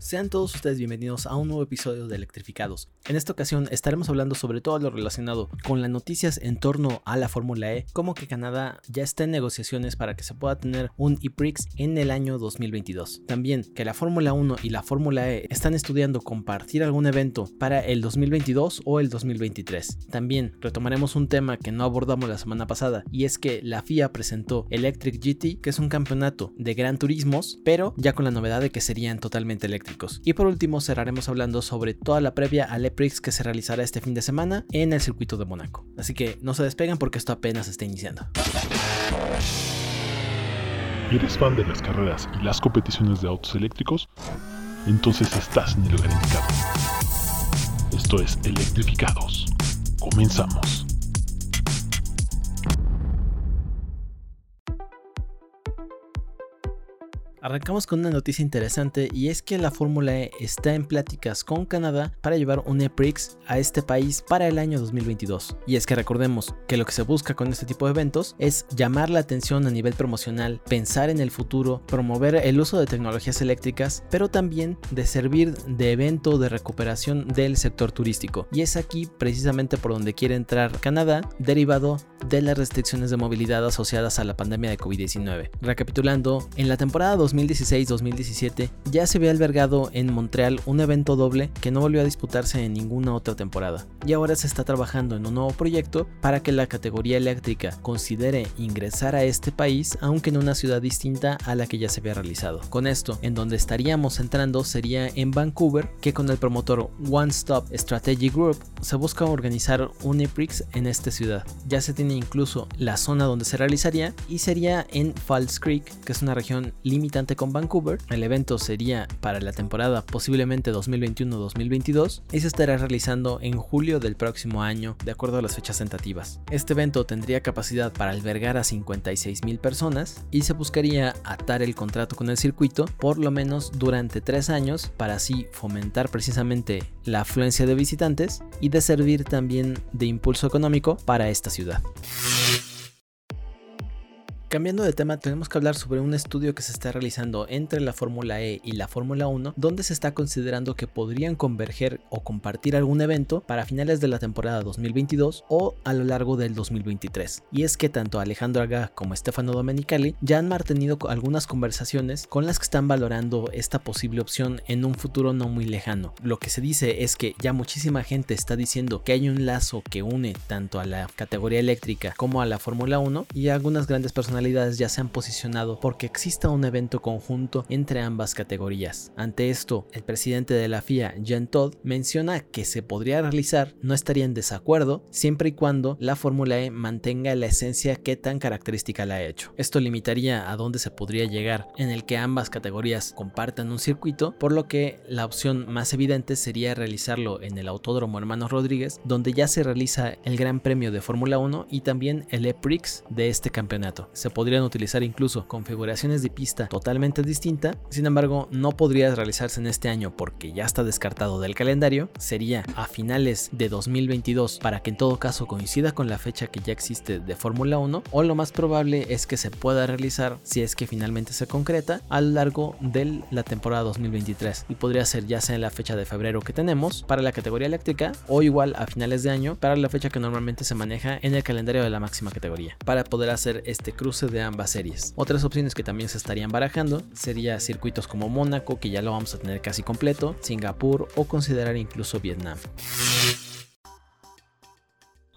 Sean todos ustedes bienvenidos a un nuevo episodio de Electrificados. En esta ocasión estaremos hablando sobre todo lo relacionado con las noticias en torno a la Fórmula E, como que Canadá ya está en negociaciones para que se pueda tener un e-Prix en el año 2022. También que la Fórmula 1 y la Fórmula E están estudiando compartir algún evento para el 2022 o el 2023. También retomaremos un tema que no abordamos la semana pasada y es que la FIA presentó Electric GT, que es un campeonato de gran turismos, pero ya con la novedad de que serían totalmente eléctricos. Y por último cerraremos hablando sobre toda la previa al EPRIX que se realizará este fin de semana en el circuito de Mónaco. Así que no se despegan porque esto apenas está iniciando. ¿Eres fan de las carreras y las competiciones de autos eléctricos? Entonces estás en el lugar indicado. Esto es Electrificados. Comenzamos. Arrancamos con una noticia interesante y es que la Fórmula E está en pláticas con Canadá para llevar un EPRIX a este país para el año 2022. Y es que recordemos que lo que se busca con este tipo de eventos es llamar la atención a nivel promocional, pensar en el futuro, promover el uso de tecnologías eléctricas, pero también de servir de evento de recuperación del sector turístico. Y es aquí precisamente por donde quiere entrar Canadá, derivado de las restricciones de movilidad asociadas a la pandemia de COVID-19. Recapitulando, en la temporada 2016-2017 ya se había albergado en Montreal un evento doble que no volvió a disputarse en ninguna otra temporada. Y ahora se está trabajando en un nuevo proyecto para que la categoría eléctrica considere ingresar a este país aunque en una ciudad distinta a la que ya se había realizado. Con esto, en donde estaríamos entrando sería en Vancouver, que con el promotor One Stop Strategy Group se busca organizar un EPRIX en esta ciudad. Ya se tiene incluso la zona donde se realizaría y sería en Falls Creek, que es una región limitante con Vancouver. El evento sería para la temporada posiblemente 2021-2022 y se estará realizando en julio del próximo año, de acuerdo a las fechas tentativas. Este evento tendría capacidad para albergar a 56 mil personas y se buscaría atar el contrato con el circuito por lo menos durante tres años para así fomentar precisamente la afluencia de visitantes y de servir también de impulso económico para esta ciudad. Cambiando de tema, tenemos que hablar sobre un estudio que se está realizando entre la Fórmula E y la Fórmula 1, donde se está considerando que podrían converger o compartir algún evento para finales de la temporada 2022 o a lo largo del 2023. Y es que tanto Alejandro Aga como Stefano Domenicali ya han mantenido algunas conversaciones con las que están valorando esta posible opción en un futuro no muy lejano. Lo que se dice es que ya muchísima gente está diciendo que hay un lazo que une tanto a la categoría eléctrica como a la Fórmula 1 y algunas grandes personas ya se han posicionado porque exista un evento conjunto entre ambas categorías. Ante esto, el presidente de la FIA, Jean Todd, menciona que se podría realizar, no estaría en desacuerdo, siempre y cuando la Fórmula E mantenga la esencia que tan característica la ha hecho. Esto limitaría a dónde se podría llegar en el que ambas categorías compartan un circuito, por lo que la opción más evidente sería realizarlo en el Autódromo Hermanos Rodríguez, donde ya se realiza el Gran Premio de Fórmula 1 y también el E-Prix de este campeonato. Podrían utilizar incluso configuraciones de pista totalmente distinta, sin embargo no podría realizarse en este año porque ya está descartado del calendario, sería a finales de 2022 para que en todo caso coincida con la fecha que ya existe de Fórmula 1 o lo más probable es que se pueda realizar si es que finalmente se concreta a lo largo de la temporada 2023 y podría ser ya sea en la fecha de febrero que tenemos para la categoría eléctrica o igual a finales de año para la fecha que normalmente se maneja en el calendario de la máxima categoría para poder hacer este cruce de ambas series. Otras opciones que también se estarían barajando sería circuitos como Mónaco, que ya lo vamos a tener casi completo, Singapur o considerar incluso Vietnam.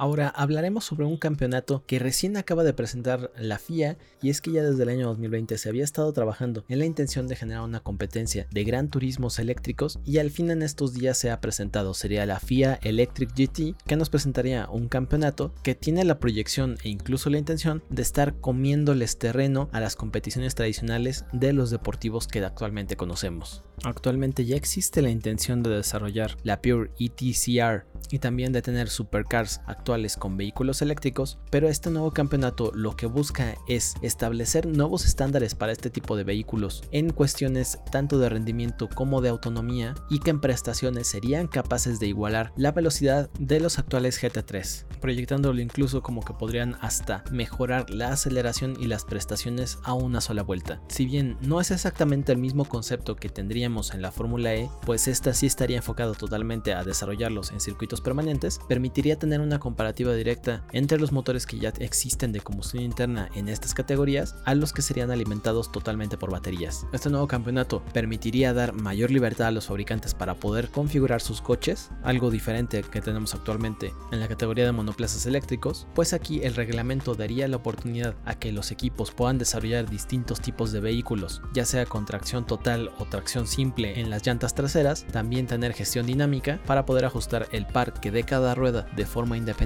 Ahora hablaremos sobre un campeonato que recién acaba de presentar la FIA y es que ya desde el año 2020 se había estado trabajando en la intención de generar una competencia de gran turismos eléctricos y al fin en estos días se ha presentado, sería la FIA Electric GT que nos presentaría un campeonato que tiene la proyección e incluso la intención de estar comiéndoles terreno a las competiciones tradicionales de los deportivos que actualmente conocemos. Actualmente ya existe la intención de desarrollar la Pure ETCR y también de tener supercars actuales actuales con vehículos eléctricos, pero este nuevo campeonato lo que busca es establecer nuevos estándares para este tipo de vehículos en cuestiones tanto de rendimiento como de autonomía y que en prestaciones serían capaces de igualar la velocidad de los actuales GT3, proyectándolo incluso como que podrían hasta mejorar la aceleración y las prestaciones a una sola vuelta. Si bien no es exactamente el mismo concepto que tendríamos en la Fórmula E, pues esta sí estaría enfocado totalmente a desarrollarlos en circuitos permanentes, permitiría tener una comparativa directa entre los motores que ya existen de combustión interna en estas categorías a los que serían alimentados totalmente por baterías. Este nuevo campeonato permitiría dar mayor libertad a los fabricantes para poder configurar sus coches, algo diferente que tenemos actualmente en la categoría de monoplazas eléctricos, pues aquí el reglamento daría la oportunidad a que los equipos puedan desarrollar distintos tipos de vehículos, ya sea con tracción total o tracción simple en las llantas traseras, también tener gestión dinámica para poder ajustar el parque de cada rueda de forma independiente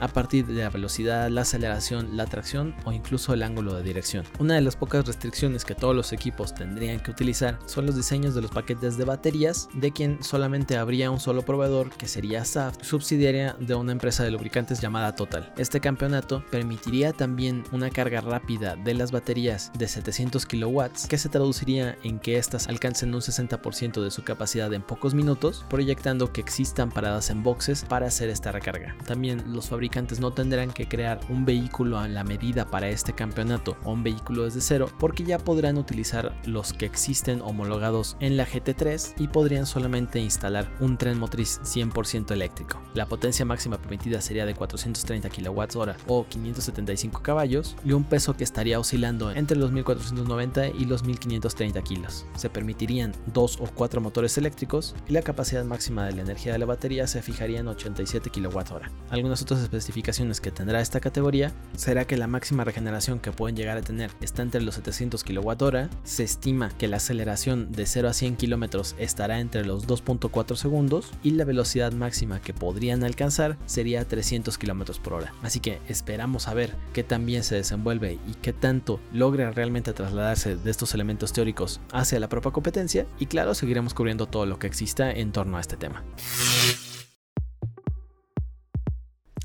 a partir de la velocidad, la aceleración, la tracción o incluso el ángulo de dirección. Una de las pocas restricciones que todos los equipos tendrían que utilizar son los diseños de los paquetes de baterías, de quien solamente habría un solo proveedor que sería SAF, subsidiaria de una empresa de lubricantes llamada Total. Este campeonato permitiría también una carga rápida de las baterías de 700 kW que se traduciría en que éstas alcancen un 60% de su capacidad en pocos minutos, proyectando que existan paradas en boxes para hacer esta recarga. También los fabricantes no tendrán que crear un vehículo a la medida para este campeonato o un vehículo desde cero porque ya podrán utilizar los que existen homologados en la GT3 y podrían solamente instalar un tren motriz 100% eléctrico. La potencia máxima permitida sería de 430 kWh o 575 caballos y un peso que estaría oscilando entre los 1490 y los 1530 kilos. Se permitirían dos o cuatro motores eléctricos y la capacidad máxima de la energía de la batería se fijaría en 87 kWh. Algunas otras especificaciones que tendrá esta categoría será que la máxima regeneración que pueden llegar a tener está entre los 700 kWh, se estima que la aceleración de 0 a 100 km estará entre los 2.4 segundos y la velocidad máxima que podrían alcanzar sería 300 km por hora. Así que esperamos a ver qué tan bien se desenvuelve y qué tanto logra realmente trasladarse de estos elementos teóricos hacia la propia competencia y claro seguiremos cubriendo todo lo que exista en torno a este tema.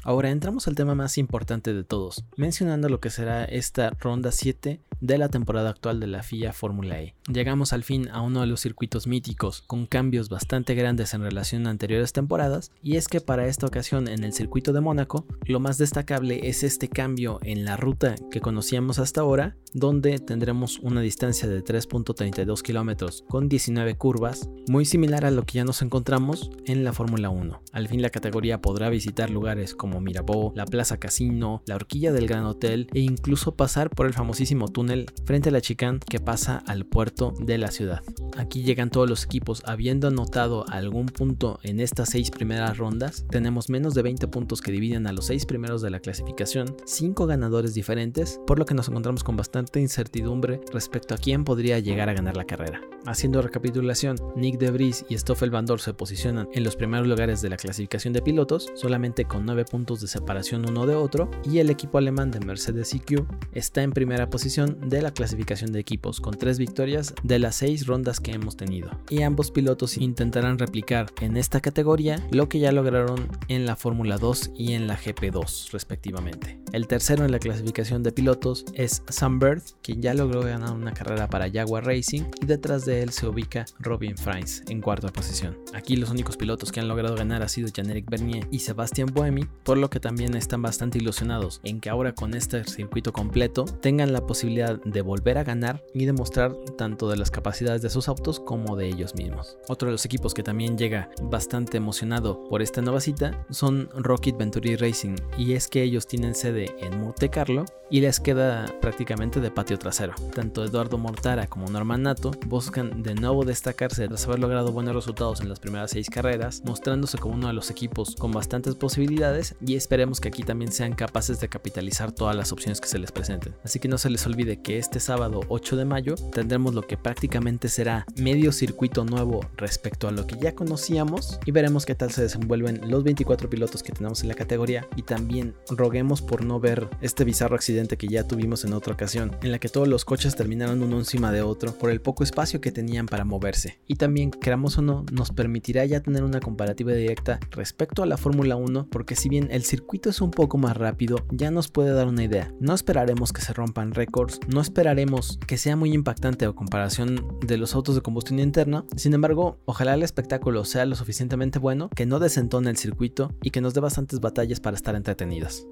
Ahora entramos al tema más importante de todos, mencionando lo que será esta ronda 7 de la temporada actual de la FIA Fórmula E. Llegamos al fin a uno de los circuitos míticos, con cambios bastante grandes en relación a anteriores temporadas, y es que para esta ocasión en el circuito de Mónaco, lo más destacable es este cambio en la ruta que conocíamos hasta ahora, donde tendremos una distancia de 3.32 kilómetros con 19 curvas, muy similar a lo que ya nos encontramos en la Fórmula 1. Al fin la categoría podrá visitar lugares como Mirabó, la Plaza Casino, la Horquilla del Gran Hotel e incluso pasar por el famosísimo túnel frente a la chicane que pasa al puerto de la ciudad. Aquí llegan todos los equipos habiendo anotado algún punto en estas seis primeras rondas. Tenemos menos de 20 puntos que dividen a los seis primeros de la clasificación, cinco ganadores diferentes, por lo que nos encontramos con bastante incertidumbre respecto a quién podría llegar a ganar la carrera. Haciendo recapitulación, Nick De Vries y Stoffel Van Dorn se posicionan en los primeros lugares de la clasificación de pilotos, solamente con 9 puntos de separación uno de otro, y el equipo alemán de Mercedes EQ está en primera posición de la clasificación de equipos, con 3 victorias de las 6 rondas que hemos tenido. Y ambos pilotos intentarán replicar en esta categoría lo que ya lograron en la Fórmula 2 y en la GP2 respectivamente. El tercero en la clasificación de pilotos es Sam Bird, quien ya logró ganar una carrera para Jaguar Racing, y detrás de él se ubica Robin Frains en cuarta posición. Aquí los únicos pilotos que han logrado ganar ha sido Jean-Éric Bernier y Sebastián Buemi, por lo que también están bastante ilusionados en que ahora con este circuito completo tengan la posibilidad de volver a ganar y demostrar tanto de las capacidades de sus autos como de ellos mismos. Otro de los equipos que también llega bastante emocionado por esta nueva cita son Rocket Venturi Racing y es que ellos tienen sede en Monte Carlo y les queda prácticamente de patio trasero. Tanto Eduardo Mortara como Norman Nato buscan de nuevo destacarse tras haber logrado buenos resultados en las primeras seis carreras, mostrándose como uno de los equipos con bastantes posibilidades y esperemos que aquí también sean capaces de capitalizar todas las opciones que se les presenten. Así que no se les olvide que este sábado 8 de mayo tendremos lo que prácticamente será medio circuito nuevo respecto a lo que ya conocíamos y veremos qué tal se desenvuelven los 24 pilotos que tenemos en la categoría y también roguemos por no ver este bizarro accidente que ya tuvimos en otra ocasión, en la que todos los coches terminaron uno encima de otro por el poco espacio que tenían para moverse. Y también, queramos o no, nos permitirá ya tener una comparativa directa respecto a la Fórmula 1, porque si bien el circuito es un poco más rápido, ya nos puede dar una idea. No esperaremos que se rompan récords, no esperaremos que sea muy impactante a comparación de los autos de combustión interna, sin embargo, ojalá el espectáculo sea lo suficientemente bueno que no desentone el circuito y que nos dé bastantes batallas para estar entretenidas.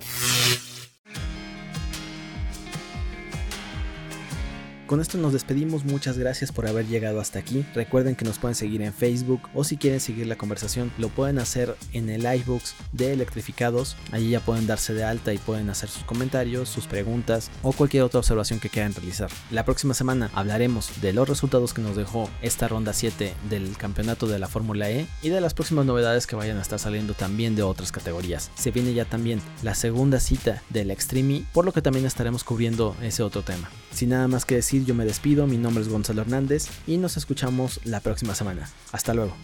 Con esto nos despedimos, muchas gracias por haber llegado hasta aquí. Recuerden que nos pueden seguir en Facebook o si quieren seguir la conversación lo pueden hacer en el iBooks de Electrificados. Allí ya pueden darse de alta y pueden hacer sus comentarios, sus preguntas o cualquier otra observación que quieran realizar. La próxima semana hablaremos de los resultados que nos dejó esta ronda 7 del campeonato de la Fórmula E y de las próximas novedades que vayan a estar saliendo también de otras categorías. Se viene ya también la segunda cita del Extreme, por lo que también estaremos cubriendo ese otro tema. Sin nada más que decir, yo me despido, mi nombre es Gonzalo Hernández y nos escuchamos la próxima semana. Hasta luego.